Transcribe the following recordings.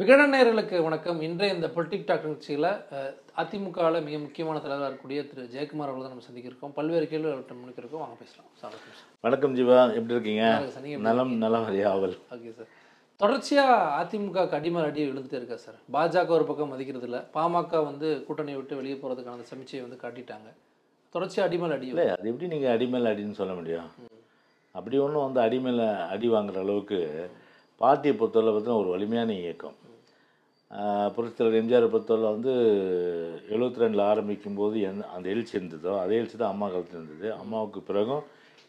விகடன் நேயர்களுக்கு வணக்கம். இன்றைய இந்த பொலிட்டிக் டாக் நிகழ்ச்சியில் அதிமுகவில் மிக முக்கியமான தலைவராக இருக்கக்கூடிய திரு. ஜெயக்குமார் அவர்கள் தான் நம்ம சந்திக்கிருக்கோம் பல்வேறு கேள்விகள் அவர்கிட்ட முன்னிக்கிறோம் வாங்க பேசலாம். சார் வணக்கம் ஜீவா. எப்படி இருக்கீங்க? நலம் நலம் ஆவல். Okay sir. தொடர்ச்சியாக அதிமுக அடிமர் அடி விழுந்துட்டே இருக்கா சார்? பாஜக ஒரு பக்கம் மதிக்கிறது இல்லை. பாமக வந்து கூட்டணியை விட்டு வெளியே போகிறதுக்கான அந்த சமிச்சையை வந்து காட்டிட்டாங்க. தொடர்ச்சியாக அடிமேல் அடி இல்லை அது எப்படி நீங்கள் அடிமேல் அடின்னு சொல்ல முடியும்? அப்படி ஒன்றும் வந்து அடிமேல அடி வாங்குற அளவுக்கு பார்ட்டியை பொறுத்தவரை பார்த்தீங்கன்னா ஒரு வலிமையான இயக்கம். புரட்சித்தலைவர் எம்ஜிஆர் பொறுத்தவரை வந்து எழுபத்தி ரெண்டில் ஆரம்பிக்கும் போது எந்த அந்த எழுச்சி இருந்ததோ அதே எழுச்சி தான் அம்மா காலத்தில் இருந்தது. அம்மாவுக்கு பிறகும்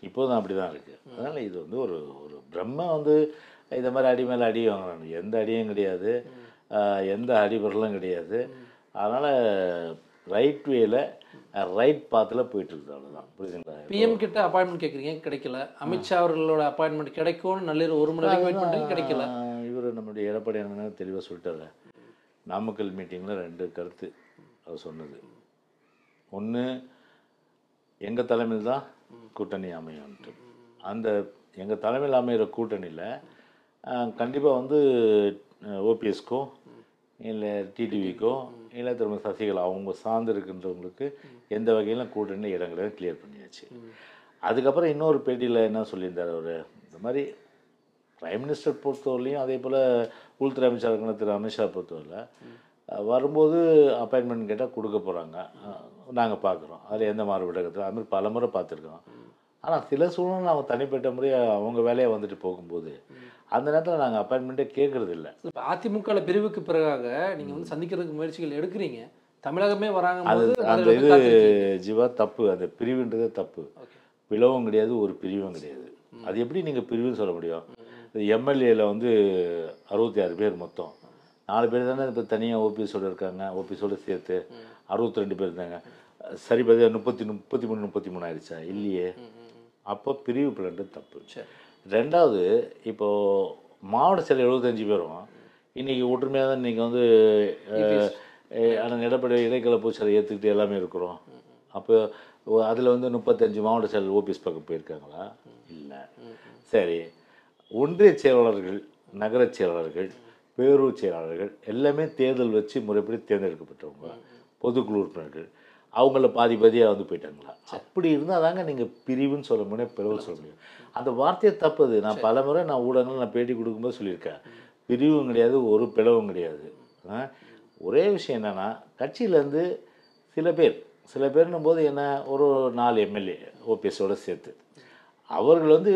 இப்போதும் அப்படி தான் இருக்குது அதனால் இது வந்து ஒரு ஒரு பிரம்ம வந்து இந்த மாதிரி அடி மேலே அடி வாங்குறாங்க. எந்த அடியும் கிடையாது. எந்த அடிபொருளும் கிடையாது. அதனால் ரைட் வேல ரைட் பாத்தில் போயிட்டு இருக்குது அவ்வளோதான் புரியுதுங்களா? பிஎம் கிட்ட அப்பாயின்மெண்ட் கேட்குறீங்க கிடைக்கல. அமித்ஷா அவர்களோட அப்பாயின்மெண்ட் கிடைக்கும்னு நள்ளிரவு ஒரு மணி வரைக்கும் வெயிட் பண்ணுறீங்க கிடைக்கல. இவர் நம்முடைய எடப்பாடி அண்ணன் தெளிவாக சொல்லிட்டாரு. நாமக்கல் மீட்டிங்கில் ரெண்டு கருத்து அவர் சொன்னது. ஒன்று எங்கள் தலைமையில் தான் கூட்டணி அமையும்ன்ட்டு. அந்த எங்கள் தலைமையில் அமைகிற கூட்டணியில் கண்டிப்பாக வந்து ஓபிஎஸ்க்கோ இல்லை டிடிவிக்கோ இல்லை திரும்ப சசிகலா அவங்க சார்ந்து இருக்கின்றவங்களுக்கு எந்த வகையிலும் கூட்டணியில் இடங்களை கிளியர் பண்ணியாச்சு. அதுக்கப்புறம் இன்னொரு பேட்டியில் என்ன சொல்லியிருந்தார் அவர்? இந்த மாதிரி பிரைம் மினிஸ்டர் பொறுத்தவரையிலையும் அதே போல் உள்துறை அமைச்சர் திரு. அமித்ஷா பொறுத்தவரையில் வரும்போது அப்பாயின்மெண்ட் கேட்டால் கொடுக்க போகிறாங்க நாங்கள் பார்க்குறோம் அதில் எந்த மாறுபட்டத்தில் அது மாதிரி பல முறை பார்த்துருக்கோம். ஆனால் சில சூழ்நிலை அவங்க தனிப்பட்ட முறையாக அவங்க வேலையை வந்துட்டு போகும்போது அந்த நேரத்தில் நாங்கள் அப்பாயின்மெண்ட்டே கேட்குறது இல்லை இப்போ அதிமுக பிரிவுக்கு பிறகாக நீங்க வந்து சந்திக்கிறதுக்கு முயற்சிகள் எடுக்கிறீங்க. தமிழகமே வராங்க அது அந்த இது. ஜீவா தப்பு. அந்த பிரிவுன்றதே தப்பு. பிளவும் கிடையாது ஒரு பிரிவும் கிடையாது. அது எப்படி நீங்கள் பிரிவுன்னு சொல்ல முடியும்? எம்எல்ஏல வந்து அறுபத்தி ஆறு பேர் மொத்தம். நாலு பேர் தானே இப்போ தனியாக ஓபிஎஸோடு இருக்காங்க. ஓபிஎஸோடு சேர்த்து அறுபத்தி ரெண்டு பேர் இருந்தாங்க. சரி பார்த்தா முப்பத்தி முப்பத்தி மூணு முப்பத்தி மூணு ஆயிடுச்சா? இல்லையே. அப்போ பிரிவு பிளண்டு தப்பு. ரெண்டாவது இப்போது மாவட்ட செயலர் எழுபத்தஞ்சு பேரும் இன்றைக்கி ஒற்றுமையாக தான் இன்றைக்கி வந்து ஆனால் எடப்பாடி இடைக்கல பூச்சலை ஏற்றுக்கிட்டு எல்லாமே இருக்கிறோம். அப்போ அதில் வந்து முப்பத்தஞ்சு மாவட்ட செயலர் ஓபிஎஸ் பக்கம் போயிருக்காங்களா? இல்லை. சரி. ஒன்றிய செயலாளர்கள் நகரச் செயலாளர்கள் பேரூர் செயலாளர்கள் எல்லாமே தேர்தல் வச்சு முறைப்படி தேர்ந்தெடுக்கப்பட்டவங்க பொதுக்குழு உறுப்பினர்கள். அவங்கள பாதி பாதியாக வந்து போயிட்டாங்களா? அப்படி இருந்தால் தாங்க நீங்கள் பிரிவுன்னு சொல்ல முடியும் பிளவு சொல்ல முடியும். அந்த வார்த்தையை தப்புது. நான் பல முறை நான் ஊடகங்கள் நான் பேட்டி கொடுக்கும்போது சொல்லியிருக்கேன். பிரிவும் கிடையாது ஒரு பிளவும் கிடையாது? ஒரே விஷயம் என்னென்னா கட்சியிலேருந்து சில பேர் சில பேர்னும் போது என்ன ஒரு நாலு எம்எல்ஏ ஓபிஎஸோடு சேர்த்து. அவர்கள் வந்து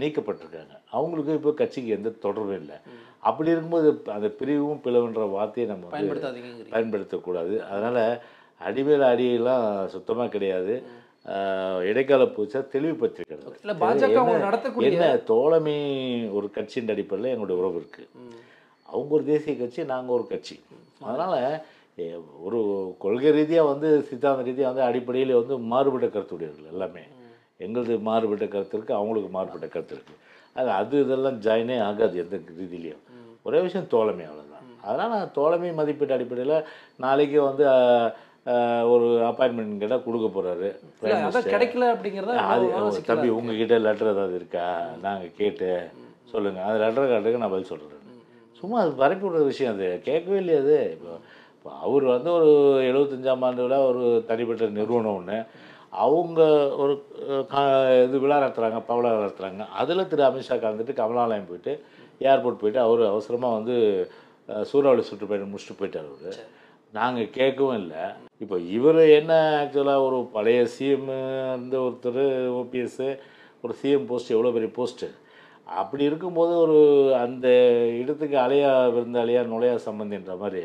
நீக்கப்பட்டிருக்காங்க. அவங்களுக்கு இப்போ கட்சிக்கு எந்த தொடர்பும் இல்லை. அப்படி இருக்கும்போது அந்த பிரிவும் பிளவுன்ற வார்த்தையை நம்ம பயன்படுத்தக்கூடாது. அதனால் அடிமேல அடியெல்லாம் சுத்தமாக கிடையாது. இடைக்கால பூச்சா தெளிவுபடுத்திருக்கிறது என்ன தோழமை ஒரு கட்சியின் அடிப்படையில் எங்களுடைய உறவு இருக்குது. அவங்க ஒரு தேசிய கட்சி நாங்கள் ஒரு கட்சி. அதனால் ஒரு கொள்கை ரீதியாக வந்து சித்தாந்த ரீதியாக வந்து அடிப்படையில் வந்து மாறுபட்ட கருத்துடையவர்கள் எல்லாமே. எங்களது மாறுபட்ட கருத்து இருக்குது அவங்களுக்கு மாறுபட்ட கருத்து இருக்குது அது அது இதெல்லாம் ஜாயினே ஆகாது எந்த ரீதியிலையும். ஒரே விஷயம் தோழமை அவ்வளோதான் அதனால் தோழமை மதிப்பீட்டு அடிப்படையில் நாளைக்கு வந்து ஒரு அப்பாயின்மெண்ட் கேட்டால் கொடுக்க போகிறாரு கிடைக்கல அப்படிங்கிறத அது தம்பி. உங்ககிட்ட லெட்டர் ஏதாவது இருக்கா? நாங்கள் கேட்டு சொல்லுங்கள் அந்த லெட்டர் காட்டுக்கு நான் பதில் சொல்கிறேன் சும்மா அது பரப்பி விடுற விஷயம் அது. கேட்கவே இல்லையா அது. இப்போ இப்போ அவர் வந்து ஒரு எழுபத்தஞ்சாம் ஆண்டு விழா ஒரு தனிப்பட்ட நிறுவனம் ஒன்று அவங்க ஒரு கா- இது விழா நடத்துகிறாங்க பவளா நடத்துகிறாங்க அதில் திரு அமித்ஷா கலந்துட்டு கமலாலயம் போயிட்டு ஏர்போர்ட் போயிட்டு அவர் அவசரமாக வந்து சூறாவளி சுற்றுப்பயணம் முடிச்சுட்டு போயிட்டார் அவர். நாங்கள் கேட்கவும் இல்லை. இப்போ இவர் என்ன ஆக்சுவலாக ஒரு பழைய சிஎம் இருந்த ஒருத்தர் ஓபிஎஸ் ஒரு சிஎம் போஸ்ட் எவ்வளோ பெரிய போஸ்ட்டு அப்படி இருக்கும்போது ஒரு அந்த இடத்துக்கு அலையா விருந்தாளியா நுழையா சம்பந்தின்ற மாதிரி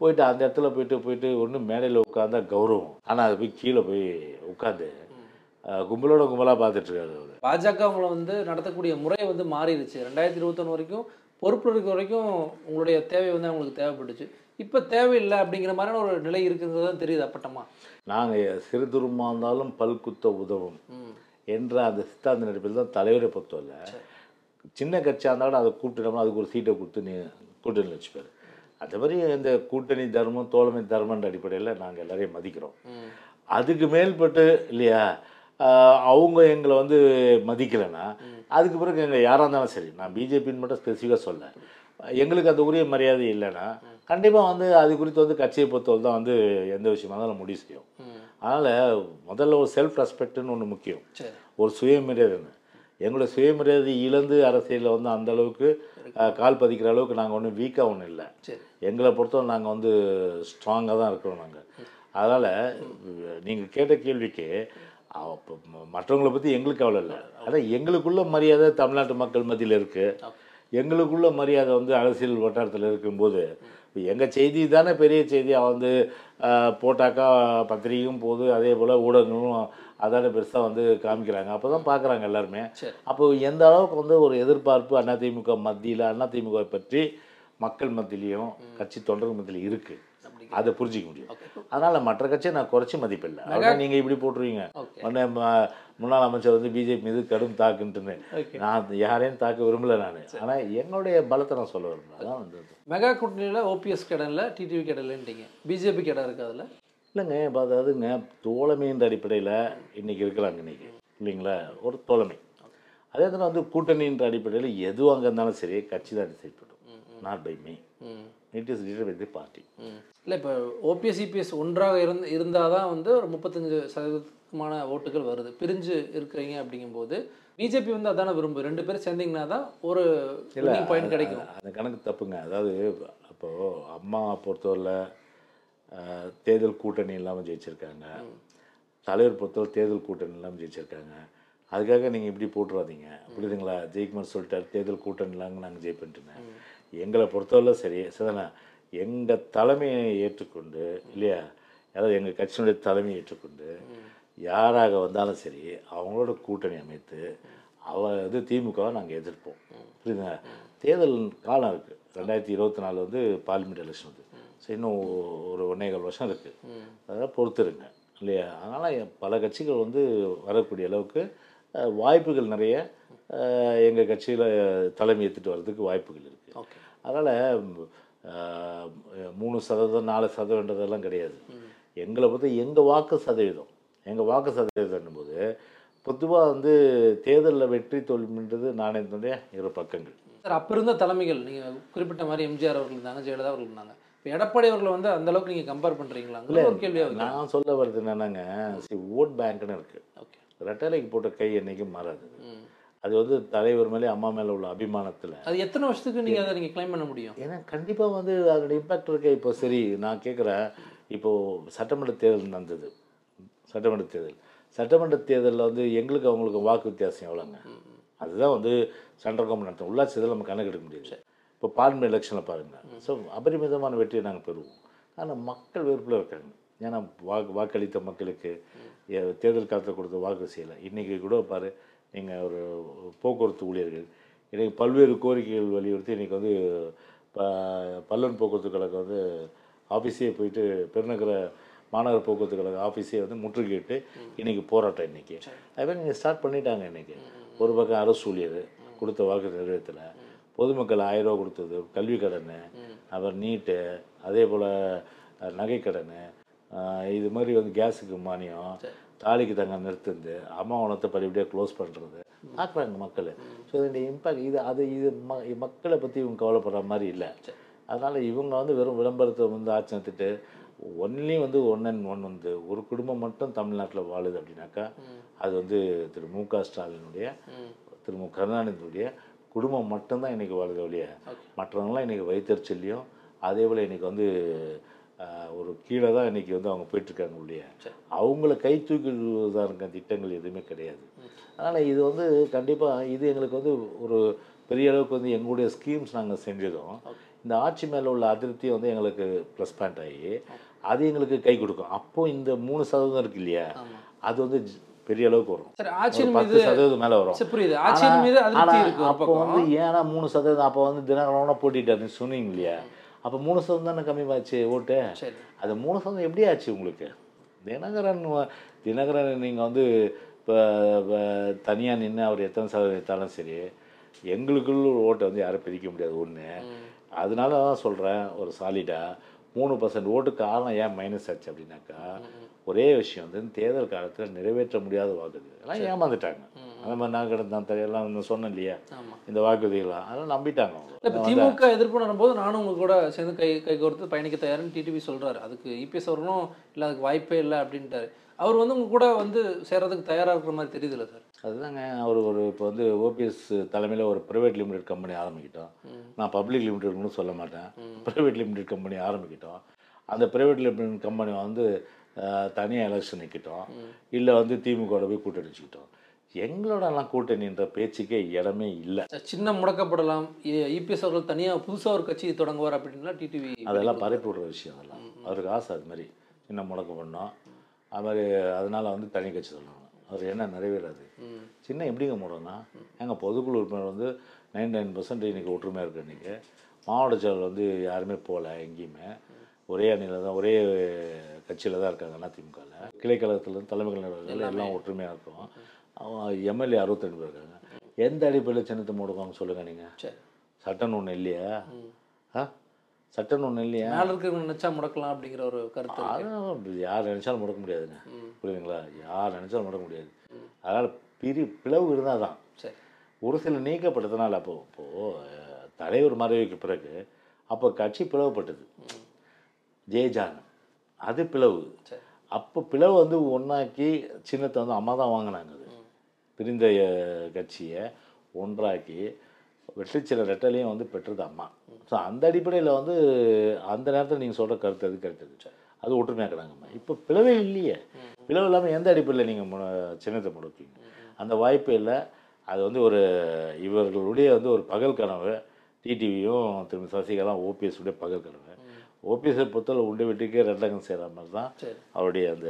போயிட்டு அந்த இடத்துல போயிட்டு போயிட்டு ஒன்று மேடையில் உட்காந்தா கௌரவம். ஆனால் அது போய் கீழே போய் உட்காந்து கும்பலோட கும்பலாக பார்த்துட்ருக்காரு அவர். பாஜக அவங்கள வந்து நடத்தக்கூடிய முறை வந்து மாறிடுச்சு. ரெண்டாயிரத்தி இருபத்தொன்று வரைக்கும் பொறுப்பு இருக்க வரைக்கும் உங்களுடைய தேவை வந்து அவங்களுக்கு தேவைப்பட்டுச்சு. இப்போ தேவையில்லை அப்படிங்கிற மாதிரியான ஒரு நிலை இருக்குங்கிறது தான் தெரியுது அப்பட்டமா. நாங்கள் சிறு துருமா இருந்தாலும் பல் குத்த உதவும் என்ற அந்த சித்தாந்த நடிப்பில் தான் தலைவரை பொறுத்தவரை சின்ன கட்சியாக இருந்தாலும் அதை கூப்பிட்டுட்டோம்னா அதுக்கு ஒரு சீட்டை கொடுத்து நீ கூட்டணி வச்சுப்பார். அந்த மாதிரி இந்த கூட்டணி தர்மம் தோழமை தர்மன்ற அடிப்படையில் நாங்கள் எல்லாரையும் மதிக்கிறோம். அதுக்கு மேல்பட்டு இல்லையா அவங்க எங்களை வந்து மதிக்கலைன்னா அதுக்கு பிறகு எங்கள் யாராக இருந்தாலும் சரி நான் பிஜேபின்னு மட்டும் ஸ்பெசிஃபிக்காக சொல்ல. எங்களுக்கு அந்த உரிய மரியாதை இல்லைன்னா கண்டிப்பாக வந்து அது குறித்து வந்து கட்சியை பொறுத்தவரை தான் வந்து எந்த விஷயமா இருந்தாலும் முடிவு செய்யும். அதனால் முதல்ல ஒரு செல்ஃப் ரெஸ்பெக்ட்னு ஒன்று முக்கியம். ஒரு சுயமரியாதைன்னு எங்களோட சுயமரியாதை இழந்து அரசியலில் வந்து அந்த அளவுக்கு அஹ், கால் பதிக்கிற அளவுக்கு நாங்கள் ஒன்றும் வீக்காக ஒன்றும் இல்லை. எங்களை பொறுத்தவரை நாங்கள் வந்து ஸ்ட்ராங்காக தான் இருக்கிறோம் நாங்கள் அதனால் நீங்கள் கேட்ட கேள்விக்கு மற்றவங்களை பற்றி எங்களுக்கு கவலை இல்லை. ஆனால் எங்களுக்குள்ள மரியாதை தமிழ்நாட்டு மக்கள் மத்தியில் இருக்குது எங்களுக்குள்ள மரியாதை வந்து அரசியல் வட்டாரத்தில் இருக்கும்போது இப்போ எங்கள் செய்தி தானே பெரிய செய்தியாக வந்து ஆஹ், போட்டாக்கா பத்திரிகையும் போகுது அதே போல் ஊடகங்களும் அதானே பெருசாக வந்து காமிக்கிறாங்க. அப்போ தான் பார்க்குறாங்க எல்லாருமே அப்போ எந்த அளவுக்கு வந்து ஒரு எதிர்பார்ப்பு அதிமுக மத்தியில் அதிமுக பற்றி மக்கள் மத்தியிலையும் கட்சி தொண்டர்கள் மத்தியிலும் இருக்குது அதை புரிஞ்சிக்க முடியும். அதனால் மற்ற கட்சியை நான் குறைச்சி மதிப்பில்லை ஆனால் நீங்கள் இப்படி போட்டுருவீங்க. முன்னாள் அமைச்சர் வந்து பிஜேபி மீது கடும் தாக்குன்ட்டுன்னு நான் யாரையும் தாக்க விரும்பல நான். ஆனால் எங்களுடைய பலத்தை நான் சொல்ல விரும்பல. அதான் வந்து. மெகா கூட்டணியில் ஓபிஎஸ் இல்லை டிடிவி இல்லைன்ட்டீங்க பிஜேபிக்கு இடம் இருக்கு அதில்? இல்லைங்க இப்போ அதாவதுங்க தோழமைன்ற அடிப்படையில் இன்னைக்கு இருக்கிறாங்க இன்னைக்கு. இல்லைங்களா? ஒரு தோழமை. அதே நேரம் வந்து கூட்டணின்ற அடிப்படையில் எதுவும் அங்கே இருந்தாலும் சரி கட்சி தான் டிசைட் பண்ணும் not by me. It is decide by the party இல்லை இப்போ ஓபிஎஸ் இபிஎஸ் ஒன்றாக இருந்து இருந்தால் தான் வந்து ஒரு முப்பத்தஞ்சு சதவீதமான ஓட்டுகள் வருது. பிரிஞ்சு இருக்கிறீங்க அப்படிங்கும்போது பிஜேபி வந்து அதான விரும்பு ரெண்டு பேரும் சேர்ந்தீங்கன்னா தான் ஒரு பாயிண்ட் கிடைக்கும். அந்த கணக்கு தப்புங்க. அதாவது அப்போது அம்மா பொறுத்தவரையில் தேர்தல் கூட்டணி இல்லாமல் ஜெயிச்சிருக்காங்க. தலைவர் பொறுத்தவரை தேர்தல் கூட்டணி இல்லாமல் ஜெயிச்சிருக்காங்க. அதுக்காக நீங்கள் இப்படி போட்டுறாதீங்க. புரியுதுங்களா? ஜெயிக்குமார் சொல்லிட்டாரு. தேர்தல் கூட்டணி இல்லாமல் நாங்கள் ஜெயிப்பேன்ட்டுங்க. எங்களை பொறுத்தவரை சரி சரிதானே? எங்கள் தலைமையை ஏற்றுக்கொண்டு இல்லையா? அதாவது எங்கள் கட்சியினுடைய தலைமையை ஏற்றுக்கொண்டு யாராக வந்தாலும் சரி அவங்களோட கூட்டணி அமைத்து அவ இது திமுகவை நாங்கள் எதிர்ப்போம். புரியுதுங்க தேர்தல் காலம் இருக்குது ரெண்டாயிரத்தி இருபத்தி நாலு வந்து பார்லிமெண்ட் எலெக்ஷன் வந்து. ஸோ இன்னும் ஒரு ஒன்றேகால் வருஷம் இருக்குது அதெல்லாம் பொறுத்துருங்க. இல்லையா? அதனால் பல கட்சிகள் வந்து வரக்கூடிய அளவுக்கு வாய்ப்புகள் நிறைய எங்கள் கட்சியில் தலைமை ஏற்றுட்டு வர்றதுக்கு வாய்ப்புகள் இருக்குது அதனால் மூணு சதவீதம் நாலு சதவீதன்றதெல்லாம் கிடையாது. எங்களை பொறுத்த எங்கள் வாக்கு சதவீதம்? எங்கள் வாக்கு சதவீதம் போது பொதுவாக வந்து தேர்தலில் வெற்றி தோல்வின்றது நாணயத்தினுடைய இரு பக்கங்கள். சார் அப்போ இருந்த தலைமைகள் நீங்கள் குறிப்பிட்ட மாதிரி எம்ஜிஆர் அவர்கள் இருந்தாங்க ஜெயலலிதா அவர்கள் இருந்தாங்க. இப்போ எடப்பாடி அவர்களை வந்து அந்த அளவுக்கு நீங்கள் கம்பேர் பண்ணுறீங்களா ஒரு கேள்வியாக நான் சொல்ல வர்றது என்னன்னாங்க சி ஓட் பேங்க்னு இருக்குது ஓகே. ரெட்டலைக்கு போட்ட கை என்றைக்கும் மாறாது. அது வந்து தலைவர் மேலே அம்மா மேலே உள்ள அபிமானத்தில். அது எத்தனை வருஷத்துக்கு நீங்கள் அதை நீங்கள் க்ளைம் பண்ண முடியும்? ஏன்னா கண்டிப்பாக வந்து அதோட இம்பேக்ட் இருக்கு. இப்போ சரி நான் கேட்குறேன் இப்போது சட்டமன்ற தேர்தல் நடந்தது. சட்டமன்ற தேர்தல். சட்டமன்ற தேர்தலில் வந்து எங்களுக்கு அவங்களுக்கு வாக்கு வித்தியாசம் எவ்வளோங்க? அதுதான் வந்து சென்ட்ரல் கவர்மெண்ட் நடத்தும். உள்ளாட்சி நம்ம கணக்கு எடுக்க முடியாது. இப்போ பார்லிமெண்ட் எலெக்ஷனில் பாருங்கள் ஸோ அபரிமிதமான வெற்றியை நாங்கள் பெறுவோம். ஆனால் மக்கள் வெறுப்பில் இருக்காங்க. ஏன்னா வாக்கு வாக்களித்த மக்களுக்கு தேர்தல் காலத்தில் கொடுத்த வாக்கு செய்யலை. இன்றைக்கி கூட பாரு நீங்கள் ஒரு போக்குவரத்து ஊழியர்கள் இன்றைக்கி பல்வேறு கோரிக்கைகள் வலியுறுத்தி இன்றைக்கி வந்து ப பல்லன் போக்குவரத்து கழகம் வந்து ஆஃபீஸே போயிட்டு பெருநகர மாநகர போக்குவரத்து கழக ஆஃபீஸே வந்து முற்றுகையிட்டு இன்றைக்கி போராட்டம் இன்றைக்கி அதுமாதிரி நீங்கள் ஸ்டார்ட் பண்ணிட்டாங்க இன்றைக்கி ஒரு பக்கம் அரசு ஊழியர் கொடுத்த வாக்கு நிறைவேற்றலை பொதுமக்கள் ஆயிரம் ரூபா கொடுத்தது கல்வி கடன் அப்புறம் நீட்டு அதே போல் நகைக்கடன் இது மாதிரி வந்து கேஸுக்கு மானியம் தாலிக்கு தங்க நிறுத்துந்து அம்மா உணத்தை படிப்படியாக க்ளோஸ் பண்ணுறது பார்க்குறாங்க மக்கள். ஸோ இதனுடைய இம்பாக்ட் இது அது இது ம மக்களை பற்றி இவங்க கவலைப்படுற மாதிரி இல்லை. அதனால் இவங்க வந்து வெறும் விளம்பரத்தை வந்து ஆட்சி நிறுத்திட்டு ஒன்லி வந்து ஒன் அண்ட் ஒன் வந்து ஒரு குடும்பம் மட்டும் தமிழ்நாட்டில் வாழுது அப்படின்னாக்கா அது வந்து திரு மு க ஸ்டாலினுடைய திரு மு கருணாநிதியுடைய குடும்பம் மட்டும்தான் இன்றைக்கி வாழுது ஒழிய மற்றவங்களாம் இன்றைக்கி வைத்தறிச்சல்லையும் அதே போல் இன்றைக்கி வந்து ஒரு கீழே தான் இன்றைக்கி வந்து அவங்க போயிட்டுருக்காங்க ஒழிய அவங்கள கை தூக்கிடுவதாக இருக்க திட்டங்கள் எதுவுமே கிடையாது. அதனால் இது வந்து கண்டிப்பாக இது எங்களுக்கு வந்து ஒரு பெரிய அளவுக்கு வந்து எங்களுடைய ஸ்கீம்ஸ் நாங்கள் செஞ்சதும் இந்த ஆட்சி மேலே உள்ள அதிருப்தி வந்து எங்களுக்கு ப்ளஸ் பாயிண்ட் ஆகி அது எங்களுக்கு கை கொடுக்கும். அப்போ இந்த மூணு சதவீதம் இருக்கு இல்லையா? அது வந்து பெரிய அளவுக்கு வரும். பத்து சதவீதம் மேலே வரும். புரியுது. அப்போ வந்து ஏன்னா மூணு சதவீதம் அப்போ வந்து தினகரனோட போட்டிட்டாருன்னு சொன்னீங்க இல்லையா? அப்போ மூணு சதவீதம் தானே கம்மியாச்சு ஓட்டு? அது மூணு சதவீதம் எப்படி ஆச்சு உங்களுக்கு? தினகரன் தினகரன் நீங்கள் வந்து இப்போ தனியாக நின்று அவர் எத்தனை சதவீதம் எடுத்தாலும் சரி எங்களுக்குள்ள ஓட்டை வந்து யாரும் பிரிக்க முடியாது ஒன்று அதனால தான் சொல்கிறேன் ஒரு சாலிடாக மூணு பர்சன்ட் ஓட்டு காரணம் ஏன் மைனஸ் ஆச்சு அப்படின்னாக்கா ஒரே விஷயம் வந்து தேர்தல் காலத்தில் நிறைவேற்ற முடியாத வாக்குது எல்லாம் ஏமாந்துட்டாங்க. அந்த மாதிரி நான் கிடந்தான் தெரியலாம் சொன்னேன் இல்லையா? இந்த வாக்குறுதிகளாம் அதெல்லாம் நம்பிட்டாங்க இல்ல திமுக எதிர்ப்பு வரும்போது நானும் உங்க கூட சேர்ந்து கை கை கோர்த்து பயணிக்க தயாருன்னு டிடிவி சொல்றாரு. அதுக்கு இபிஎஸ் அவர்களும் இல்லை அதுக்கு வாய்ப்பே இல்லை அப்படின்ட்டாரு. அவர் வந்து உங்க கூட வந்து சேர்றதுக்கு தயாரா இருக்கிற மாதிரி தெரியுதுல்ல சார். அதுதாங்க. அவர் ஒரு இப்போ வந்து ஓபிஎஸ் தலைமையில் ஒரு ப்ரைவேட் லிமிடெட் கம்பெனி ஆரம்பிக்கிட்டோம். நான் பப்ளிக் லிமிடெட்னு சொல்ல மாட்டேன். ப்ரைவேட் லிமிடெட் கம்பெனி ஆரம்பிக்கிட்டோம். அந்த ப்ரைவேட் லிமிடெட் கம்பெனி வந்து தனியாக எலெக்ஷன் நிற்கிட்டோம் இல்லை வந்து திமுகவோட போய் கூட்டணி வச்சுக்கிட்டோம் எங்களோடலாம் கூட்டணின்ற பேச்சுக்கே இடமே இல்லை. சின்ன முடக்கப்படலாம். இபிஎஸ் அவர்கள் தனியா புதுசா ஒரு கட்சி தொடங்குவார் அப்படின்லாம் டிடிவி அதெல்லாம் பரப்பி விடுற விஷயம் அதெல்லாம். அவருக்கு ஆசை அது மாதிரி. சின்ன முடக்கம் பண்ணோம் அது மாதிரி அதனால வந்து தனி கட்சி சொல்லணும் அவர் என்ன நிறைவேறாது. சின்ன எப்படிங்க முடனா எங்கள் பொதுக்குழு உறுப்பினர் வந்து நைன் நைன் பர்சன்ட் இன்றைக்கி ஒற்றுமையாக இருக்கு இன்றைக்கி மாவட்ட செயலர் வந்து யாருமே போகல எங்கேயுமே. ஒரே அணியில் தான் ஒரே கட்சியில் தான் இருக்காங்க அதிமுகவில் கிளைக்கழகத்துலேருந்து தலைமை கழகங்கள் எல்லாம். ஒற்றுமையாக இருக்கும். எம்எல்ஏ அறுபத்தெண்டு பேர் இருக்காங்க. எந்த அடிப்படையில் சின்னத்தை முடக்குவாங்க சொல்லுங்கள் நீங்கள் சரி. சட்டம்னு ஒன்று இல்லையா? ஆ? சட்டம்னு ஒன்று இல்லையா? மேல இருக்கிறவங்க நினைச்சா முடக்கலாம் அப்படிங்கிற ஒரு கருத்து யார் நினைச்சாலும் முடக்க முடியாதுங்க புரியுதுங்களா? யார் நினைச்சாலும் முடக்க முடியாது. அதனால் பிரி பிளவு இருந்தால் தான் சரி. ஒரு சில நீக்கப்பட்டதுனால அப்போ இப்போது தலைவர் மறைவுக்கு பிறகு அப்போ கட்சி பிளவுப்பட்டது ஜெயஜான் அது பிளவு. அப்போ பிளவு வந்து ஒன்றாக்கி சின்னத்தை வந்து அம்மா தான் வாங்கினாங்க. அது பிரிந்த கட்சியை ஒன்றாக்கி வெற்றிச்சில ரெட்டலையும் வந்து பெற்றது அம்மா. ஸோ அந்த அடிப்படையில் வந்து அந்த நேரத்தில் நீங்கள் சொல்கிற கருத்து அது கருத்து அது ஒற்றுமையாக்குறாங்கம்மா இப்போ பிளவே இல்லையே. பிளவு இல்லாமல் எந்த அடிப்படையில் நீங்கள் சின்னத்தை முடப்பீங்க அந்த வாய்ப்பே இல்லை. அது வந்து ஒரு இவர்களுடைய வந்து ஒரு பகல் கனவு. டிடிவியும் திரும்ப சசிகலா ஓபிஎஸ் உடைய பகல் கனவு. ஓபிஎஸ்ஸை பொறுத்தவரை உண்டு வீட்டுக்கே ரெண்டகம் செய்கிற மாதிரி தான் அவருடைய அந்த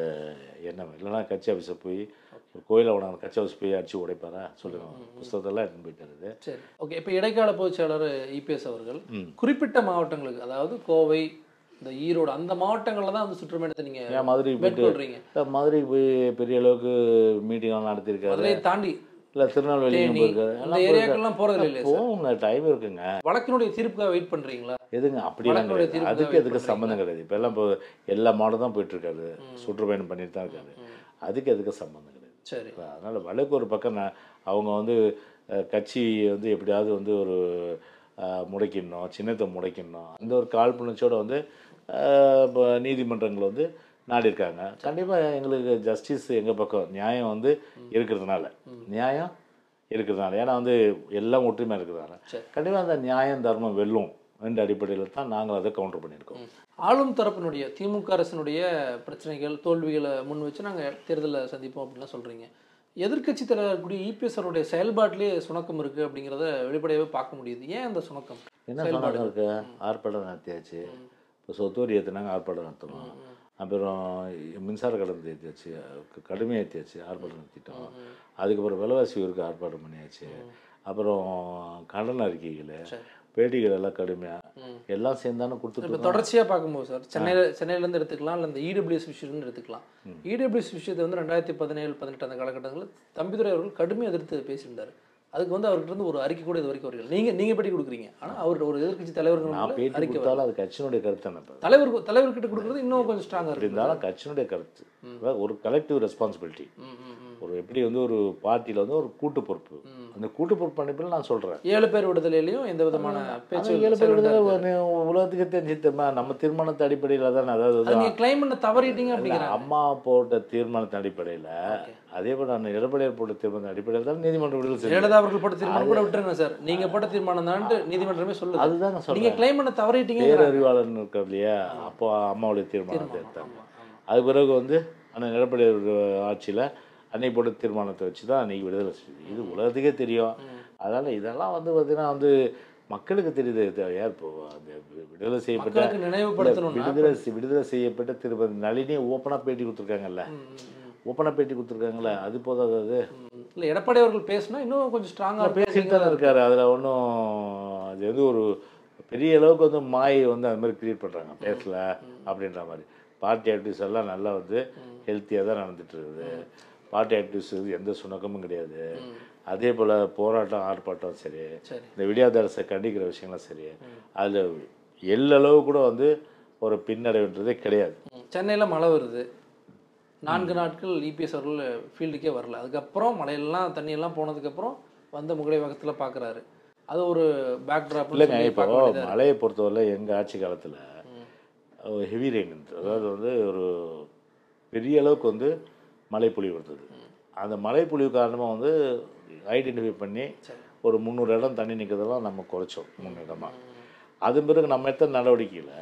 எண்ணம். இல்லைன்னா கட்சி ஆஃபீஸை போய் ஒரு கோயிலில் உடனே கட்சி ஆஃபீஸ் போய் அடிச்சு உடைப்பாரா சொல்லுங்க புஸ்தகத்தெல்லாம் எடுத்துன்னு போயிட்டாரு சரி. ஓகே இப்போ இடைக்கால பொதுச் செயலாளர் இபிஎஸ் அவர்கள். குறிப்பிட்ட மாவட்டங்களுக்கு அதாவது கோவை இந்த ஈரோடு அந்த மாவட்டங்களில் தான் வந்து சுற்றுப்பயணத்தை நீங்க ஏன் மதுரை போயிட்டு இல்ல, மதுரைக்கு போய் பெரிய அளவுக்கு மீட்டிங்லாம் நடத்தியிருக்காரு. மதுரையை தாண்டி இல்லை திருநெல்வேலியும் தேனி போயிருக்காரு. ஏரியாக்கெல்லாம் போறது இல்லையா சார்? போங்க டைம் இருக்குங்க. வழக்கினுடைய தீர்ப்புக்காக வெயிட் பண்றீங்களா? எதுங்க அப்படிலாம் கிடையாது. அதுக்கு பண்றீங்களா? சம்மந்தம் கிடையாது. இப்போ எல்லாம் இப்போ எல்லா மாடும் தான் போயிட்டு இருக்காரு. சுற்றுப்பயணம் பண்ணிட்டு தான் இருக்காரு. அதுக்கு அதுக்கு சம்மந்தம் கிடையாது சரி. அதனால் வழக்கு ஒரு பக்கம் நான் அவங்க வந்து கட்சி வந்து எப்படியாவது வந்து ஒரு அஹ், முடக்கிடணும் சின்னத்தை முடக்கிடணும். அந்த ஒரு காழ்ப்புணர்ச்சியோட வந்து இப்போ நீதிமன்றங்கள் வந்து நாடி இருக்காங்க கண்டிப்பாக எங்களுக்கு ஜஸ்டிஸ் எங்கள் பக்கம் நியாயம் வந்து இருக்கிறதுனால. நியாயம் இருக்கிறதுனால. ஏன்னா வந்து எல்லாம் ஒற்றுமையாக இருக்கிறதுனால. கண்டிப்பாக அந்த நியாயம் தர்மம் வெல்லும் என்ற அடிப்படையில் தான் நாங்கள் அதை கவுண்டர் பண்ணியிருக்கோம். ஆளும் தரப்பினுடைய திமுக அரசினுடைய பிரச்சனைகள் தோல்விகளை முன் வச்சு நாங்கள் தேர்தலில் சந்திப்போம் அப்படின்லாம் சொல்கிறீங்க எதிர்க்கட்சி தலைவர் கூடிய இபிஎஸ் அவருடைய செயல்பாட்டிலே சுணக்கம் இருக்குது அப்படிங்கிறத வெளிப்படையாகவே பார்க்க முடியுது. ஏன் அந்த சுணக்கம்? என்ன சொன்னாங்க இருக்கு? ஆர்ப்பாட்டம் நடத்தியாச்சு. இப்போ சொத்து வரி ஏற்றினாங்க ஆர்ப்பாட்டம் நடத்தணும். அப்புறம் மின்சார கடன் ஏற்றியாச்சு கடுமையாக ஏற்றியாச்சு ஆர்ப்பாட்டம் நடத்திட்டோம். அதுக்கப்புறம் விலைவாசி உயர்வுக்கு ஆர்ப்பாட்டம் பண்ணியாச்சு. அப்புறம் கடன் அறிக்கைகள். பேட்டிகள் எல்லாம் கடுமையாக. எல்லாம் சேர்ந்தானே இப்போ கொடுத்துட்டு தொடர்ச்சியாக பார்க்கும்போது சார் சென்னையில் சென்னையிலேருந்து எடுத்துக்கலாம் இல்லை இந்த இடபிள்யூஎஸ் விஷயத்துலேருந்து எடுத்துக்கலாம். இடபிள்யூஎஸ் விஷயத்தை வந்து ரெண்டாயிரத்தி பதினேழு பதினெட்டு அந்த காலகட்டங்களில் தம்பிதுரை அவர்கள் கடுமையாக எதிர்த்து பேசியிருந்தார். அதுக்கு வந்து அவர்கிட்ட இருந்து ஒரு அறிக்கை கூட இது வரைக்கும் வரல. நீங்கள் நீங்கள் பேட்டி கொடுக்குறீங்க? ஆனால் அவர் ஒரு எதிர்க்கட்சி தலைவர்கள் அறிக்கை. கொடுத்தாலும் அது கட்சியினுடைய கருத்து என்ன இப்போ. தலைவர் தலைவர்கிட்ட கொடுக்குறது இன்னும் கொஞ்சம் ஸ்ட்ராங்காக இருக்கு இருந்தாலும் கட்சியினுடைய கருத்து. ஒரு கலெக்டிவ் ரெஸ்பான்சிபிலிட்டி. ஒரு எப்படி வந்து ஒரு பார்ட்டியில் வந்து ஒரு கூட்டு பொறுப்பு அந்த கூட்டு பொறுப்பு அனுப்பில் நான் சொல்கிறேன் ஏழு பேர் விடுதலையிலையும் எந்த விதமான பேச்சு ஏழு பேர் விடுதலை இருக்கு. உலகத்துக்கு தெரிஞ்சுத்தமா நம்ம தீர்மானத்து அடிப்படையில் தான் அதாவது அது நீங்க கிளைம் பண்ண தவறிட்டீங்க அப்படிங்கிறாங்க அம்மா போட்ட தீர்மானத்தின் அடிப்படையில் அதே போல் நான் எடப்பாடியார் போட்ட தீர்மானத்தின் அடிப்படையில் தான் நீதிமன்றம் விடுதலை செய்யும் ஜெயலலிதா அவர்கள் போட்ட தீர்மானம் கூட விட்டுருங்க சார். நீங்க போட்ட தீர்மானம் தான் நீதிமன்றமே சொல்லுது. அதுதாங்க நீங்க சொல்கிறேன் கிளைம் பண்ண தவறிட்டீங்க பேரறிவாளர்னு இருக்கார் இல்லையா? அப்போ அம்மாவுடைய தீர்மானத்தை எடுத்தாங்க. அது பிறகு வந்து அந்த எடப்பாடியார் ஆட்சியில் அன்னைக்கு போட்ட தீர்மானத்தை வச்சு தான் அன்னைக்கு விடுதலை செய்யுது இது உலகத்துக்கே தெரியும். அதனால் இதெல்லாம் வந்து பார்த்தீங்கன்னா வந்து மக்களுக்கு தெரியுது. யார் இப்போ அந்த விடுதலை செய்யப்பட்ட மக்களுக்கு நினைவுபடுத்தணும்னா விடுதலை விடுதலை செய்யப்பட்ட திருப்பதி நளினி ஓப்பனாக பேட்டி கொடுத்துருக்காங்கல்ல. ஓப்பனாக பேட்டி கொடுத்துருக்காங்கல்ல. அது போதாது அது. இல்ல எடப்பாடி அவர்கள் பேசினா இன்னும் கொஞ்சம் ஸ்ட்ராங்கா பேசிட்டு தானே இருக்காரு. அதில் ஒன்றும் அது வந்து ஒரு பெரிய அளவுக்கு வந்து மாயை வந்து அது மாதிரி கிரியேட் பண்ணுறாங்க பேசல அப்படின்ற மாதிரி. பார்ட்டி ஆக்டிவிஸ் எல்லாம் நல்லா வந்து ஹெல்த்தியாக தான் நடந்துட்டு இருக்குது. பார்ட்டி ஆக்டிவிஸ் எந்த சுணக்கமும் கிடையாது. அதே போல் போராட்டம் ஆர்ப்பாட்டம் சரி. இந்த விடியாத அரசை கண்டிக்கிற விஷயங்களும் சரி. அதில் எல்லளவு கூட வந்து ஒரு பின்னடைவுன்றதே கிடையாது. சென்னையில மழை வருது. நான்கு நாட்கள் இபிஎஸ் அவர்கள் ஃபீல்டுக்கே வரல. அதுக்கப்புறம் மழையெல்லாம் தண்ணியெல்லாம் போனதுக்கப்புறம் வந்த முகலை வகத்தில் பார்க்குறாரு அது ஒரு பேக் ட்ராப் இல்லைங்க இப்போ மழையை பொறுத்தவரை எங்கள் ஆட்சி காலத்தில் ஹெவி ரெயின் அதாவது வந்து ஒரு பெரிய அளவுக்கு வந்து மழை பொழிவு இருந்தது. அந்த மழை பொழிவு காரணமாக வந்து ஐடென்டிஃபை பண்ணி ஒரு முந்நூறு இடம் தண்ணி நிற்கிறதெல்லாம் நம்ம குறைச்சோம் மூணு இடமா அதன் பிறகு நம்ம எடுத்த நடவடிக்கையில்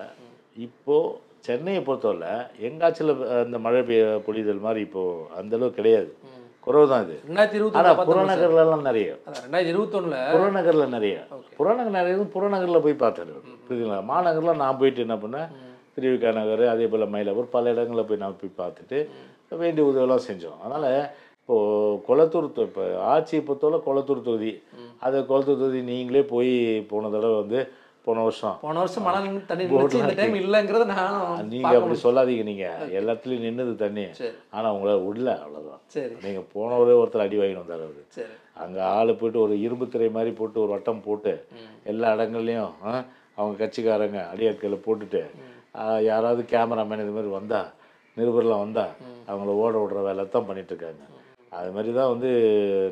இப்போது சென்னையை பொறுத்தவரை எங்கள் ஆட்சியில் அந்த மழை பெய்ய பொழிதல் மாதிரி இப்போது அந்தளவுக்கு கிடையாது. குறைவு தான் இது. ரெண்டாயிரத்தி இருபத்தி ஆனால் புறநகர்லாம் நிறைய. ரெண்டாயிரத்தி இருபத்தொன்னில் புறநகரில் நிறைய. புறநகர் நிறைய புறநகரில் போய் பார்த்தாரு புரியுதுங்களா? மாநகரில் நான் போயிட்டு என்ன பண்ணேன்? திருவிக்கா நகர் அதே போல் மயிலாப்பூர் பல இடங்களில் போய் நான் போய் பார்த்துட்டு வேண்டிய உதவியெல்லாம் செஞ்சோம். அதனால் இப்போது கொளத்தூர் இப்போ ஆட்சியை பொறுத்தவரை கொளத்தூர் தொகுதி. அது கொளத்தூர் தொகுதி நீங்களே போய் போன தடவை வந்து போன வருஷம். போன வருஷம் மழை தண்ணி இந்த டைம் இல்லைங்கிறத நான் நீங்கள் அப்படி சொல்லாதீங்க நீங்கள் எல்லாத்துலேயும் நின்றுது தண்ணி. ஆனால் உங்களால் விடல அவ்வளோதான் சரி. நீங்கள் போனவரே ஒருத்தர் அடி வாங்கிட்டு வந்தார் அவர். சரி. அங்கே ஆள் போயிட்டு ஒரு இரும்பு திரை மாதிரி போட்டு ஒரு வட்டம் போட்டு எல்லா இடங்கள்லையும் அவங்க கட்சிக்காரங்க அடியாட்களை போட்டுட்டு யாராவது கேமராமேன் இது மாதிரி வந்தா நிருபர்லாம் வந்தா அவங்கள ஓட விடுற வேலை தான் பண்ணிட்டு இருக்காங்க அது மாதிரி தான் வந்து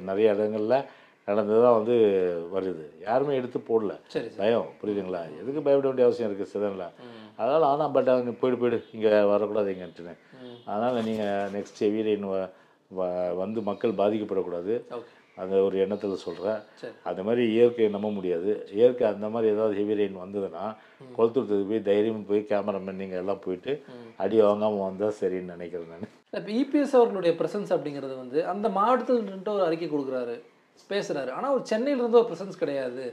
நிறைய இடங்கள்ல நடந்ததாக வந்து வருது. யாருமே எடுத்து போடல. பயம் புரியுதுங்களா? எதுக்கு பயப்பட வேண்டிய அவசியம் இருக்குது சிதனில் அதனால் ஆனால் பட் அவங்க போயிடு போயிடு இங்கே வரக்கூடாது இங்கன்ட்டுன்னு அதனால் நீங்கள் நெக்ஸ்ட் வீரன் வந்து மக்கள் பாதிக்கப்படக்கூடாது. அந்த ஒரு எண்ணத்தில் சொல்கிறேன் அந்த மாதிரி இயற்கையை நம்ப முடியாது. இயற்கை அந்த மாதிரி ஏதாவது ஹெவி ரெயின் வந்ததுன்னா கொளத்தூரத்துக்கு போய் தைரியம் போய் கேமராமேன் நீங்கள் எல்லாம் போயிட்டு அடி வாங்காமல் வந்தால் சரின்னு நினைக்கிறேன் நான். இப்போ இபிஎஸ் அவர்களுடைய பிரசன்ஸ் அப்படிங்கிறது வந்து அந்த மாவட்டத்தில் ஒரு அறிக்கை கொடுக்குறாரு பேசுறாரு. ஆனா ஒரு சென்னையில இருந்து ஒரு பிரசன்ஸ் கிடையாது.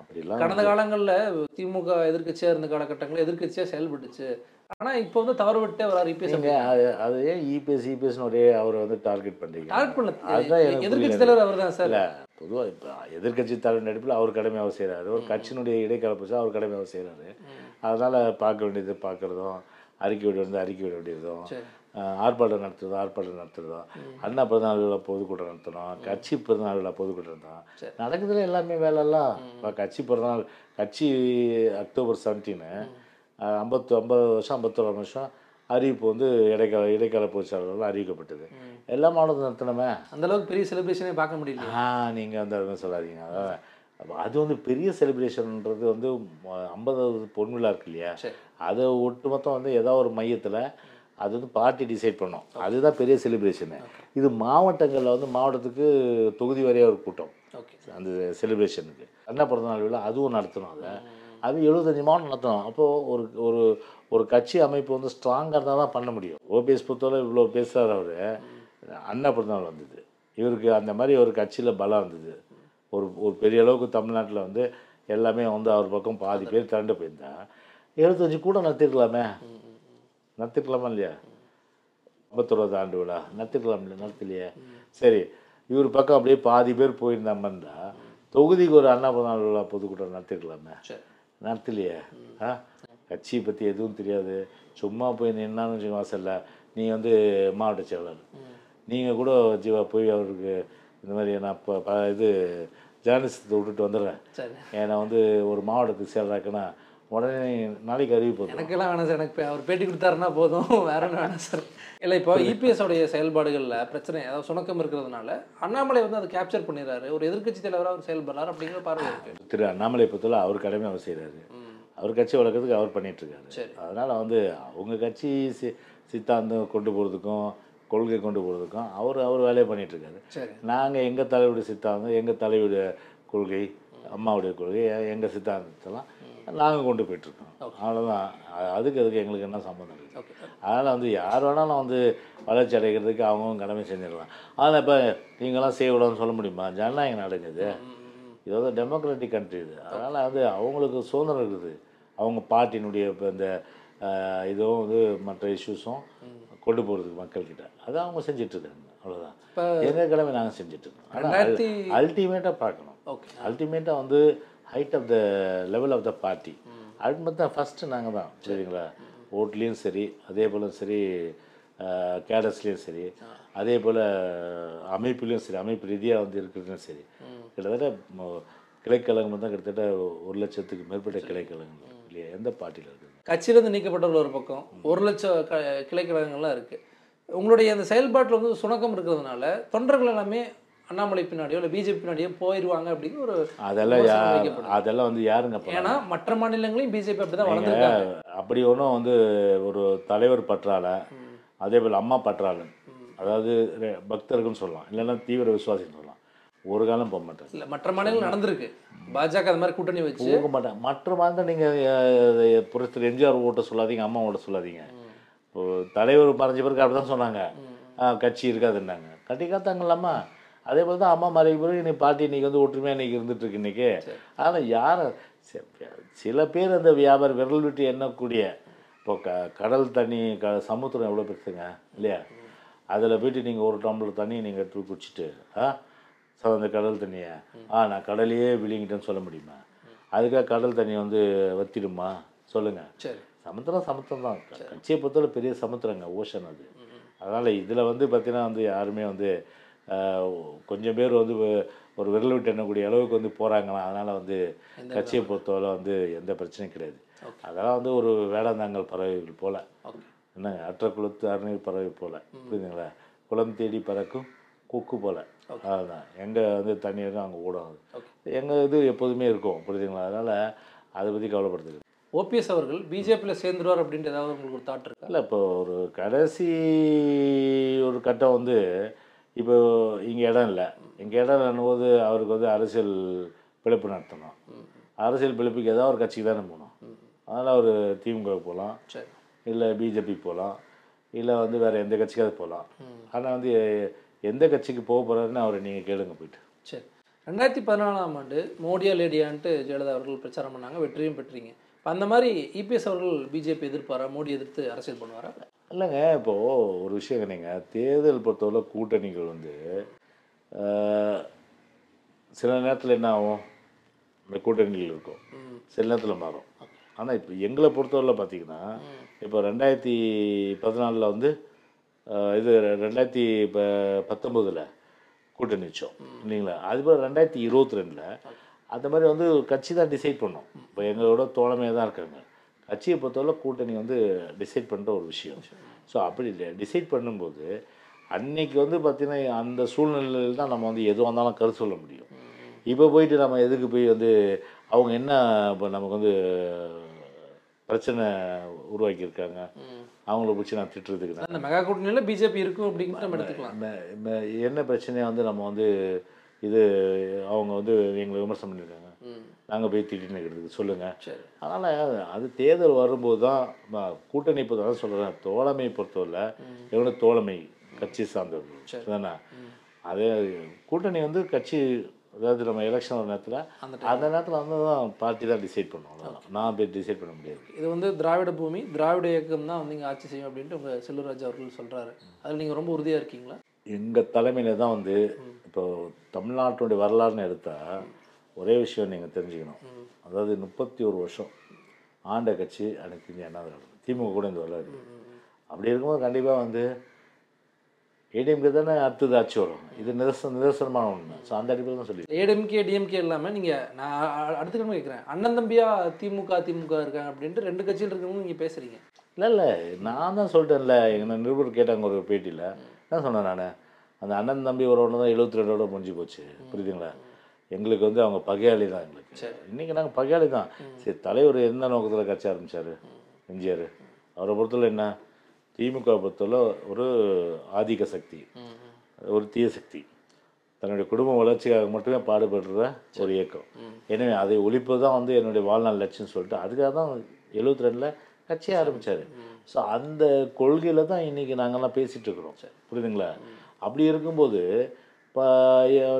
அப்படிலாம் கடந்த காலங்கள்ல திமுக எதிர்க்கட்சியா இருந்த காலகட்டங்களில் எதிர்க்கட்சியா செயல்பட்டுச்சு. ஆனா இப்போ வந்து தவறு விட்டே வராரு இபிஎஸ் நீங்கள் அது அது ஏன் இபிஎஸ் இபிஎஸ்னு ஒரே அவரை வந்து டார்கெட் பண்ணுறீங்க டார்கெட் பண்ணல. அதுதான் புரியல. தலைவர் அவர் தான் சார் இல்லை பொதுவாக இப்போ எதிர்க்கட்சி தலைவர் நடிப்பில் அவர் கடமை அவர் செய்கிறாரு ஒரு கட்சியினுடைய இடைக்கலப்பு அவர் கடமை அவர் செய்கிறாரு அதனால் பார்க்க வேண்டியது பார்க்குறதும் அறிக்கை விட வேண்டியது அறிக்கை விட வேண்டியதும் சரி. ஆர்ப்பாட்டம் நடத்துறதும் ஆர்ப்பாட்டம் நடத்துறதும். அண்ணா பிறந்தநாள் விழா பொதுக்கூட்டம் நடத்தணும். கட்சி பிறந்தநாள் விழா பொதுக்கூட்டம் நடத்தணும். சரி. நடக்குதுல எல்லாமே வேலைலாம். இப்போ கட்சி பிறந்தநாள் கட்சி அக்டோபர் செவன்டீனு ஐம்பத்து ஐம்பது வருஷம் ஐம்பத்தோரு வருஷம் அறிவிப்பு வந்து இடைக்கால இடைக்கால பொதுச்சாளர்கள் அறிவிக்கப்பட்டது. எல்லா மாவட்டத்தில் நடத்தணுமே? அந்த அளவுக்கு பெரிய செலிப்ரேஷனே பார்க்க முடியல ஆ நீங்கள் வந்து அது மாதிரி சொல்லாதீங்க. அது வந்து பெரிய செலிப்ரேஷன்ன்றது வந்து ஐம்பதாவது பொன்விழா இருக்கு இல்லையா? அதை ஒட்டுமொத்தம் வந்து ஏதாவது ஒரு மையத்தில் அது வந்து பார்ட்டி டிசைட் பண்ணும். அதுதான் பெரிய செலிப்ரேஷனு இது மாவட்டங்களில் வந்து மாவட்டத்துக்கு தொகுதி வரையாக ஒரு கூட்டம். ஓகே. அந்த செலிப்ரேஷனுக்கு அண்ணா பிறந்தநாள் விழா அதுவும் நடத்தணும் அதை. அது எழுபத்தஞ்சு மாவட்டம் நடத்தணும். அப்போது ஒரு ஒரு ஒரு கட்சி அமைப்பு வந்து ஸ்ட்ராங்காக இருந்தால் தான் பண்ண முடியும். ஓபிஎஸ் பொறுத்தவரை இவ்வளோ பேசுகிறார் அவர். அண்ணா பிறந்தநாள் வந்தது. இவருக்கு அந்த மாதிரி ஒரு கட்சியில் பலம் வந்தது. ஒரு ஒரு பெரிய அளவுக்கு தமிழ்நாட்டில் வந்து எல்லாமே வந்து அவர் பக்கம் பாதி பேர் திரண்டு போயிருந்தா. எழுபத்தஞ்சு கூட நடத்திருக்கலாமே. நடத்திருக்கலாமா இல்லையா? ஐம்பத்தொருவது ஆண்டு விழா. நடத்திருக்கலாம் இல்லையா நடத்தலையே. சரி இவர் பக்கம் அப்படியே பாதி பேர் போயிருந்தாமன்னா தொகுதிக்கு ஒரு அண்ணா பிறந்தநாள் விழா பொதுக்கூட்டம் நடத்திருக்கலாமே. சரி. நடத்தலையே ஆ? கட்சியை பற்றி எதுவும் தெரியாது. சும்மா போய் நின்னான்னு வச்சுக்கோங்க வாசல்ல. நீ வந்து மாவட்ட செயலாளர். நீங்கள் கூட ஜீவா போய் அவருக்கு இந்த மாதிரி நான் இப்போ இது ஜேர்னலிஸ்டத்தை விட்டுட்டு வந்துடுறேன். ஏன்னா வந்து ஒரு மாவட்டத்துக்கு செயலராக்குன்னா உடனே நாளைக்கு அறிவிப்பு. எனக்கெல்லாம் வேணாம் சார். எனக்கு அவர் பேட்டி கொடுத்தாருன்னா போதும். வேற ஒன்றும் வேணாம் சார். இல்லை இப்போ இபிஎஸ் உடைய செயல்பாடுகளில் பிரச்சனை அதாவது சுணக்கம் இருக்கிறதுனால அண்ணாமலை வந்து அதை கேப்சர் பண்ணிடுறாரு. ஒரு எதிர்க்கட்சி தலைவராக அவர் செயல்படுறாரு அப்படிங்கிற பார்வை இருக்கு. திரு அண்ணாமலை பொறுத்தவரை அவர் கடமை அவர் செய்கிறாரு அவர் கட்சி வளர்க்கறதுக்கு அவர் பண்ணிட்டு இருக்காரு சரி. அதனால் வந்து அவங்க கட்சி சி சித்தாந்தம் கொண்டு போகிறதுக்கும் கொள்கை கொண்டு போகிறதுக்கும் அவர் அவர் வேலையை பண்ணிட்டு இருக்காரு சரி. நாங்கள் எங்கள் தலைவருடைய சித்தாந்தம் எங்கள் தலைவருடைய கொள்கை அம்மாவுடைய கொள்கை எங்கள் சித்தாந்தத்தெல்லாம் நாங்கள் கொண்டு போயிட்டுருக்கோம். அவ்வளோதான் அதுக்கு அதுக்கு எங்களுக்கு என்ன சம்மந்தம் இருக்குது அதனால் வந்து யார் வேணாலும் வந்து வளர்ச்சி அடைகிறதுக்கு அவங்கவுங்க கடமை செஞ்சிடலாம். அதனால் இப்போ நீங்களாம் செய்யக்கூடாதுன்னு சொல்ல முடியுமா? ஜனநாயக நாடுங்க இது வந்து டெமோக்ராட்டிக் கண்ட்ரி இது. அதனால் வந்து அவங்களுக்கு சுதந்திரம் இருக்குது. அவங்க பார்ட்டினுடைய இப்போ இந்த இதுவும் வந்து மற்ற இஷ்யூஸும் கொண்டு போகிறதுக்கு மக்கள்கிட்ட. அதை அவங்க செஞ்சிட்ருக்காங்க அவ்வளோதான் எங்கள் கடமை நாங்கள் செஞ்சிட்ருக்கோம் ஆனால் அல்டிமேட்டாக பார்க்கணும். ஓகே அல்டிமேட்டாக வந்து height of the level of the party ultimate தான் ஃபஸ்ட்டு நாங்கள் தான் சரிங்களா ஓட்லேயும் சரி அதே போல் சரி கேடஸ்லேயும் சரி அதே போல் அமைப்புலேயும் சரி அமைப்பு ரீதியாக வந்து இருக்கிறதுலையும் சரி. கிட்டத்தட்ட கிளைக்கழகம் தான் கிட்டத்தட்ட ஒரு லட்சத்துக்கு மேற்பட்ட கிளைக்கழகங்கள் இல்லையா? எந்த பார்ட்டியில் இருக்குது? கட்சியிலேருந்து நீக்கப்பட்டவர்கள் ஒரு பக்கம் ஒரு லட்சம் க கிளைக்கழகங்கள்லாம் இருக்குது உங்களுடைய அந்த செயல்பாட்டில் வந்து சுணக்கம் இருக்கிறதுனால தொண்டர்கள் எல்லாமே அண்ணாமலை பின்னாடியோ இல்லை பிஜேபி பின்னாடியோ போயிடுவாங்க அப்படின்னு ஒரு அதெல்லாம். அதெல்லாம் வந்து யாருங்க? ஏன்னா மற்ற மாநிலங்களையும் பிஜேபி அப்படி தான் வளர்ந்துருக்காங்க. அப்படி ஒன்றும் வந்து ஒரு தலைவர் பற்றால அதே போல் அம்மா பற்றால அதாவது பக்தர்கள்னு சொல்லலாம். இல்லைன்னா தீவிர விசுவாசின்னு சொல்லலாம். ஒரு காலம் போக மாட்டாங்க இல்லை மற்ற மாநிலங்கள் நடந்திருக்கு. பாஜக அது மாதிரி கூட்டணி வச்சு. போக மாட்டாங்க மற்ற மாதிரி நீங்கள் புரட்சி எம்ஜிஆர் ஓட்ட சொல்லாதீங்க அம்மா ஓட்ட சொல்லாதீங்க. இப்போ தலைவர் மறைஞ்ச பிறகு அப்படி தான் சொன்னாங்க கட்சி இருக்காதுன்னாங்க. கட்டி காத்தாங்களாம்மா அதே போல் தான் அம்மா மறைவு பிறகு இன்னைக்கு பார்ட்டி இன்னைக்கு வந்து ஒற்றுமையாக இன்னைக்கு இருந்துட்டு இருக்கு இன்னைக்கு ஆனால் யார் சில பேர் அந்த வியாபாரம் விரல் விட்டு எண்ணக்கூடிய இப்போ க கடல் தண்ணி க சமுத்திரம் எவ்வளோ பெருசுங்க இல்லையா? அதில் போயிட்டு நீங்கள் ஒரு டம்ளர் தண்ணி நீங்கள் எடுத்து குடிச்சிட்டு ஆ அந்த கடல் தண்ணியை ஆ நான் கடலையே விழுங்கிட்டேன்னு சொல்ல முடியுமா? அதுக்காக கடல் தண்ணியை வந்து வத்திடுமா? சொல்லுங்கள் சரி. சமுத்திரம் சமுத்திரம் தான். கட்சியை பொறுத்தவரை பெரிய சமுத்திரங்க ஓஷன் அது. அதனால் இதில் வந்து பார்த்தீங்கன்னா வந்து யாருமே வந்து கொஞ்சம் பேர் வந்து ஒரு விரல் விட்டு எண்ணக்கூடிய அளவுக்கு வந்து போகிறாங்களா அதனால் வந்து கட்சியை பொறுத்தவரை வந்து எந்த பிரச்சனையும் கிடையாது. அதெல்லாம் வந்து ஒரு வேடந்தாங்கல் பறவைகள் போல். என்னங்க? அற்ற குளத்து அருநீர் பறவை போல். புரியுதுங்களா? குளம் தேடி பறக்கும் கொக்கு போல். அதுதான் எங்கே வந்து தண்ணி இருக்கும் அங்கே ஓடும் எங்கள் இது எப்போதுமே இருக்கும். புரியுதுங்களா? அதனால் அதை பற்றி கவலைப்படுத்துது ஓபிஎஸ் அவர்கள் பிஜேபியில் சேர்ந்துருவார் அப்படின்ட்டு ஏதாவது உங்களுக்கு ஒரு தாட் இருக்கா? இல்லை இப்போ ஒரு கடைசி ஒரு கட்டம் வந்து இப்போ இங்கே இடம் இல்லை. இங்கே இடம் இல்லைன்னும்போது அவருக்கு வந்து அரசியல் பிழைப்பு நடத்தணும். அரசியல் பிழைப்புக்கு ஏதாவது ஒரு கட்சிக்கு தானே போகணும். அதனால் அவர் திமுக போகலாம் சரி. இல்லை பிஜேபி போகலாம் இல்லை வந்து வேறு எந்த கட்சிக்காவது போகலாம் ஆனால் வந்து எந்த கட்சிக்கு போக போகிறாருன்னு அவரை நீங்கள் கேளுங்க போயிட்டு. சரி. ரெண்டாயிரத்தி பதினாலாம் ஆண்டு மோடியா லேடியான்ட்டு ஜெயலலிதா அவர்கள் பிரச்சாரம் பண்ணாங்க. வெற்றியும் பெற்றீங்க. இப்போ அந்த மாதிரி இபிஎஸ் அவர்கள் பிஜேபி எதிர்ப்பாரா? மோடி எதிர்த்து அரசியல் பண்ணுவாரா? இல்லைங்க இப்போது ஒரு விஷயம் நீங்கள் தேர்தல் பொறுத்தவரை கூட்டணிகள் வந்து சில நேரத்தில் என்ன ஆகும்? இந்த கூட்டணிகள் இருக்கும். சில நேரத்தில் மாறும். ஆனால் இப்போ எங்களை பொறுத்தவரை பார்த்தீங்கன்னா இப்போ ரெண்டாயிரத்தி பதினாலில் வந்து இது ரெண்டாயிரத்தி ப பத்தொம்போதில் கூட்டணி வச்சோம். இல்லைங்களா? அதுபோல் ரெண்டாயிரத்தி இருபத்தி ரெண்டில் அந்த மாதிரி வந்து கட்சி தான் டிசைட் பண்ணோம். இப்போ எங்களோட தோழமையாக தான் இருக்காங்க. கட்சியை பொறுத்தவரை கூட்டணி வந்து டிசைட் பண்ணுற ஒரு விஷயம். ஸோ அப்படி இல்லை. டிசைட் பண்ணும்போது அன்னைக்கு வந்து பார்த்திங்கன்னா அந்த சூழ்நிலையில் தான் நம்ம வந்து எதுவாக இருந்தாலும் கருத்து சொல்ல முடியும். இப்போ போயிட்டு நம்ம எதுக்கு போய் வந்து அவங்க என்ன இப்போ நமக்கு வந்து பிரச்சனை உருவாக்கியிருக்காங்க? அவங்கள பிடிச்சி நான் திட்டுறதுக்கு அந்த மெகா கூட்டணியில் பிஜேபி இருக்கும் அப்படிங்கிற நம்ம எடுத்துக்கலாம். என்ன பிரச்சனையை வந்து நம்ம வந்து இது அவங்க வந்து எங்களை விமர்சனம் பண்ணியிருக்காங்க? நாங்கள் போய் திட்டின்னு இருக்கிறதுக்கு சொல்லுங்கள் சரி. அதனால் அது தேர்தல் வரும்போது தான் கூட்டணி இப்போ தான் சொல்கிறேன் தோழமை பொறுத்தவரை எவ்வளோ தோழமை கட்சி சார்ந்தவர்கள். தானே அதே கூட்டணி வந்து கட்சி அதாவது நம்ம எலெக்ஷன் வர நேரத்தில் அந்த நேரத்தில் வந்து தான் பார்ட்டி தான் டிசைட் பண்ணுவோம். நான் போய் டிசைட் பண்ண முடியாது. இது வந்து திராவிட பூமி திராவிட இயக்கம் தான் வந்து இங்கே ஆட்சி செய்யும் அப்படின்ட்டு உங்கள் செல்லூர்ராஜ் அவர்கள் சொல்கிறாரு அதில் நீங்கள் ரொம்ப உறுதியாக இருக்கீங்களா? எங்கள் தலைமையில் தான் வந்து இப்போ தமிழ்நாட்டுடைய வரலாறுன்னு எடுத்தால் ஒரே விஷயம் நீங்கள் தெரிஞ்சுக்கணும். அதாவது முப்பத்தி ஒரு வருஷம் ஆண்ட கட்சி அனைத்து அண்ணா திராவிட திமுக கூட இந்த வரலாறு அப்படி இருக்கும்போது கண்டிப்பாக வந்து ஏடிஎம்கே தானே அடுத்தது ஆட்சி வரும். இது நிதர்சன நிதர்சனமான ஒன்று ஸோ அந்த அடிப்படையில் தான் சொல்லி ஏடிஎம்கே டிஎம்கே இல்லாமல் நீங்கள் நான் அடுத்த கிழமை கேட்குறேன். அண்ணன் தம்பியா திமுக திமுக இருக்காங்க அப்படின்ட்டு ரெண்டு கட்சியில் இருக்கவங்க நீங்கள் பேசுகிறீங்க இல்லை இல்லை. நான் தான் சொல்லிட்டேன்ல. எங்கள் நிருபர் கேட்டாங்க ஒரு பேட்டியில். என்ன சொன்னேன் நான். அந்த அண்ணன் தம்பி உறவுன்னு தான் எழுபத்தி ரெண்டோட முடிஞ்சு போச்சு. புரியுதுங்களா? எங்களுக்கு வந்து அவங்க பகையாளி தான் எங்களுக்கு. சரி. இன்றைக்கி நாங்கள் பகையாளி தான் சரி தலைவர் எந்த நோக்கத்தில் கட்சி ஆரம்பித்தார் எம்ஜிஆர். அவரை பொறுத்தவரை என்ன? திமுக பொறுத்தவரை ஒரு ஆதிக்க சக்தி. ஒரு தீய சக்தி. தன்னுடைய குடும்ப வளர்ச்சிக்காக மட்டுமே பாடுபடுற ஒரு இயக்கம். எனவே அதை ஒழிப்பு தான் வந்து என்னுடைய வாழ்நாள் லட்சியம் சொல்லிட்டு அதுக்காக தான் எழுபத்தி ரெண்டில் கட்சியை ஆரம்பித்தார் ஸோ அந்த கொள்கையில் தான் இன்றைக்கி நாங்கள்லாம் பேசிகிட்டு இருக்கிறோம். புரியுதுங்களா? அப்படி இருக்கும்போது இப்போ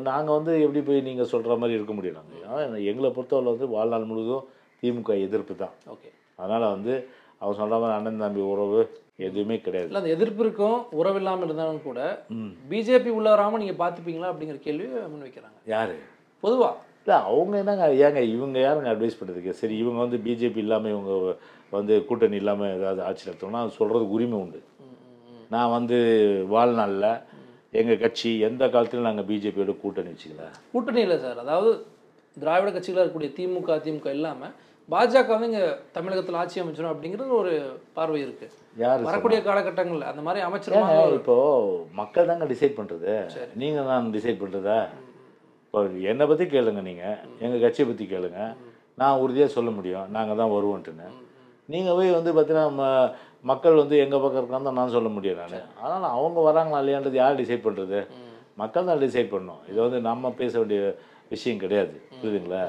நாங்கள் வந்து எப்படி போய் நீங்கள் சொல்கிற மாதிரி இருக்க முடியும் நாங்கள் எங்களை பொறுத்தவரை வந்து வாழ்நாள் முழுவதும் திமுக எதிர்ப்பு தான். ஓகே. அதனால் வந்து அவர் சொல்கிற மாதிரி அண்ணன் தம்பி உறவு எதுவுமே கிடையாது. இல்லை அந்த எதிர்ப்பு இருக்கும் உறவு இல்லாமல் இருந்தாலும் கூட பிஜேபி உள்ள வராமல் நீங்கள் பார்த்துப்பீங்களா அப்படிங்கிற கேள்வி முன் வைக்கிறாங்க. யார்? பொதுவாக இல்லை அவங்க என்னங்க ஏங்க இவங்க யாருங்க அட்வைஸ் பண்ணுறதுக்கு சரி இவங்க வந்து பிஜேபி இல்லாமல் இவங்க வந்து கூட்டணி இல்லாமல் ஏதாவது ஆட்சி நடத்தணும்னா அது சொல்கிறதுக்கு உரிமை உண்டு. நான் வந்து வாழ்நாளில் எங்கள் கட்சி எந்த காலத்திலும் நாங்கள் பிஜேபியோட கூட்டணி வச்சுக்கல? கூட்டணி இல்லை சார். அதாவது திராவிட கட்சிகளாக இருக்கக்கூடிய திமுக திமுக இல்லாமல் பாஜக வந்து இங்க தமிழகத்தில் ஆட்சி அமைச்சிடும் அப்படிங்கிறது ஒரு பார்வை இருக்கு. யார் வரக்கூடிய காலகட்டங்கள்ல அந்த மாதிரி ஏங்க இப்போ மக்கள் தாங்க டிசைட் பண்றது. நீங்க தான் டிசைட் பண்றதா? இப்போ என்னை பத்தி கேளுங்க நீங்க. எங்க கட்சியை பத்தி கேளுங்க. நான் உறுதியா சொல்ல முடியும். நாங்க தான் வருவோன்ட்டுன்னு. நீங்க போய் வந்து பார்த்தீங்கன்னா மக்கள் வந்து எங்க பக்கம் இருக்கான்னு தான் நான் சொல்ல முடியும் நான். அதனால அவங்க வராங்களா இல்லையான்றது யார் டிசைட் பண்றது? மக்கள் தான் டிசைட் பண்ணணும். இது வந்து நம்ம பேச வேண்டிய விஷயம் கிடையாது. புரியுதுங்களா?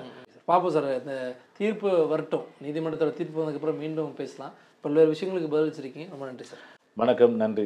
பாப்போம் சார் இந்த தீர்ப்பு வரட்டும். நீதிமன்றத்தோட தீர்ப்பு வந்ததுக்கப்புறம் மீண்டும் பேசலாம். பல்வேறு விஷயங்களுக்கு பதிலளிச்சிருக்கீங்க. ரொம்ப நன்றி சார். வணக்கம். நன்றி.